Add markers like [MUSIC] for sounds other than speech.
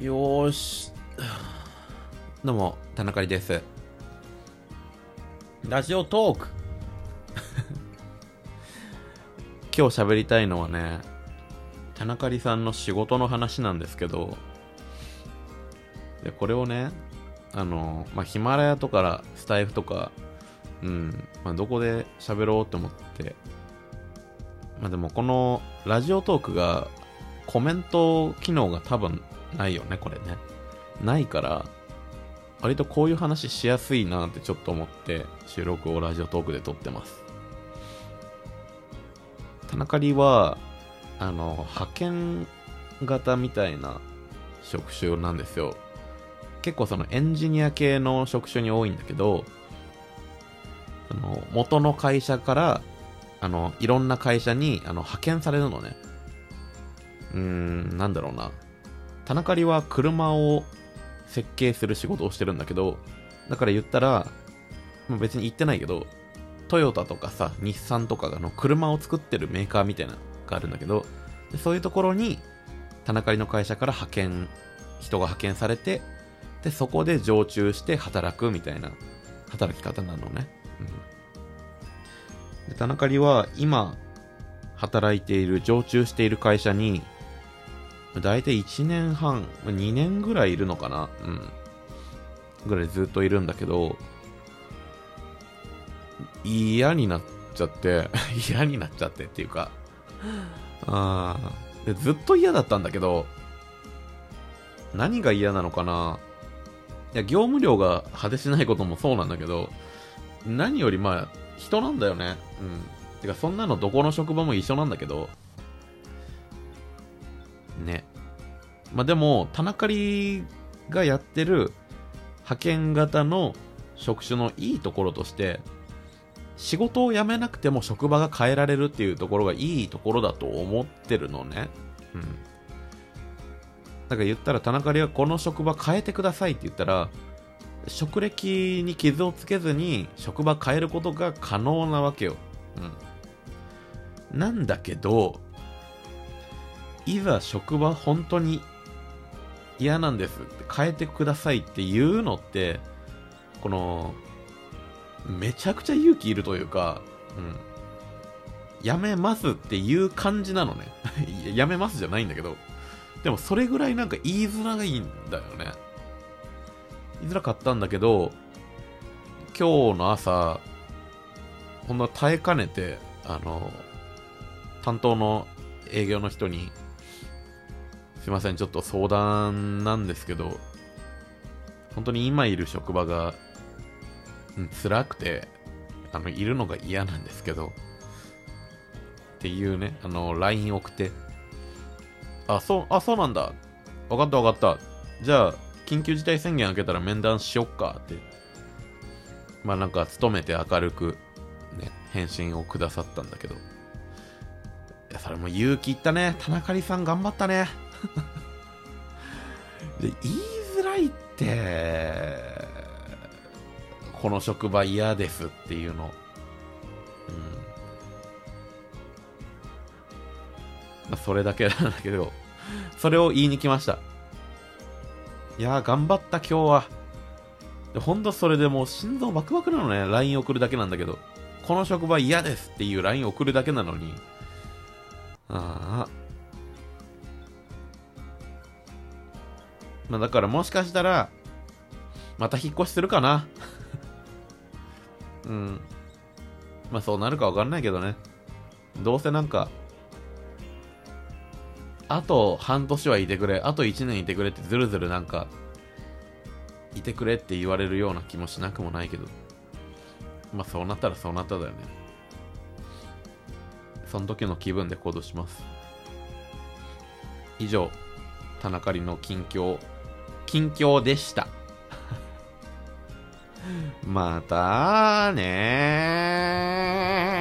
よーし。どうも、田中です。ラジオトーク [LAUGHS] 今日喋りたいのはね、田中さんの仕事の話なんですけど、で、これをね、あの、まあ、ヒマラヤとかスタイフとか、うん、まあ、どこで喋ろうと思って、まあ、でもこのラジオトークがコメント機能が多分ないよね、これね。ないから、割とこういう話しやすいなってちょっと思って収録をラジオトークで撮ってます。田中里は、あの、派遣型みたいな職種なんですよ。結構そのエンジニア系の職種に多いんだけど、その元の会社から、あの、いろんな会社にあの派遣されるのね。うーん、なんだろうな。田中里は車を設計する仕事をしてるんだけど、だから言ったら、まあ、別に言ってないけど、トヨタとかさ、日産とかの車を作ってるメーカーみたいなのがあるんだけど、そういうところに、田中里の会社から派遣、人が派遣されて、で、そこで常駐して働くみたいな働き方なのね。うん、で田中里は今、働いている、常駐している会社に、大体1年半、2年ぐらいいるのかな？うん。ぐらいずっといるんだけど、嫌になっちゃって、[LAUGHS] 嫌になっちゃってっていうか、あでずっと嫌だったんだけど、何が嫌なのかな？いや、業務量が果てしないこともそうなんだけど、何よりまあ、人なんだよね。うん。てか、そんなのどこの職場も一緒なんだけど、ね。まあ、でも、田中里がやってる派遣型の職種のいいところとして、仕事を辞めなくても職場が変えられるっていうところがいいところだと思ってるのね。うん。だから言ったら田中里はこの職場変えてくださいって言ったら、職歴に傷をつけずに職場変えることが可能なわけよ。うん。なんだけど、いざ職場本当に嫌なんですって変えてくださいって言うのって、この、めちゃくちゃ勇気いるというか、うん。やめますっていう感じなのね。[LAUGHS] やめますじゃないんだけど。でもそれぐらいなんか言いづらいんだよね。言いづらかったんだけど、今日の朝、ほんの耐えかねて、あの、担当の営業の人に、すいません、ちょっと相談なんですけど、本当に今いる職場が、うん、辛くて、あの、いるのが嫌なんですけど、っていうね、あの、LINE 送って、あ、そう、あ、そうなんだ。わかったわかった。じゃあ、緊急事態宣言開けたら面談しよっかって。まあなんか、努めて明るく、ね、返信をくださったんだけど。いや、それも勇気いったね。田中里さん頑張ったね。で、言いづらいって、この職場嫌ですっていうの。うん。まあ、それだけなんだけど、それを言いに来ました。いや、頑張った今日は。で、ほんとそれでもう心臓バクバクなのね。LINE 送るだけなんだけど。この職場嫌ですっていう LINE 送るだけなのに。ああ。まあだからもしかしたら、また引っ越しするかな。[LAUGHS] うん。まあそうなるかわかんないけどね。どうせなんか、あと半年はいてくれ、あと1年いてくれってずるずるなんか、いてくれって言われるような気もしなくもないけど。まあそうなったらそうなっただよね。その時の気分で行動します。以上、田中里の近況近況でした。[LAUGHS] またねー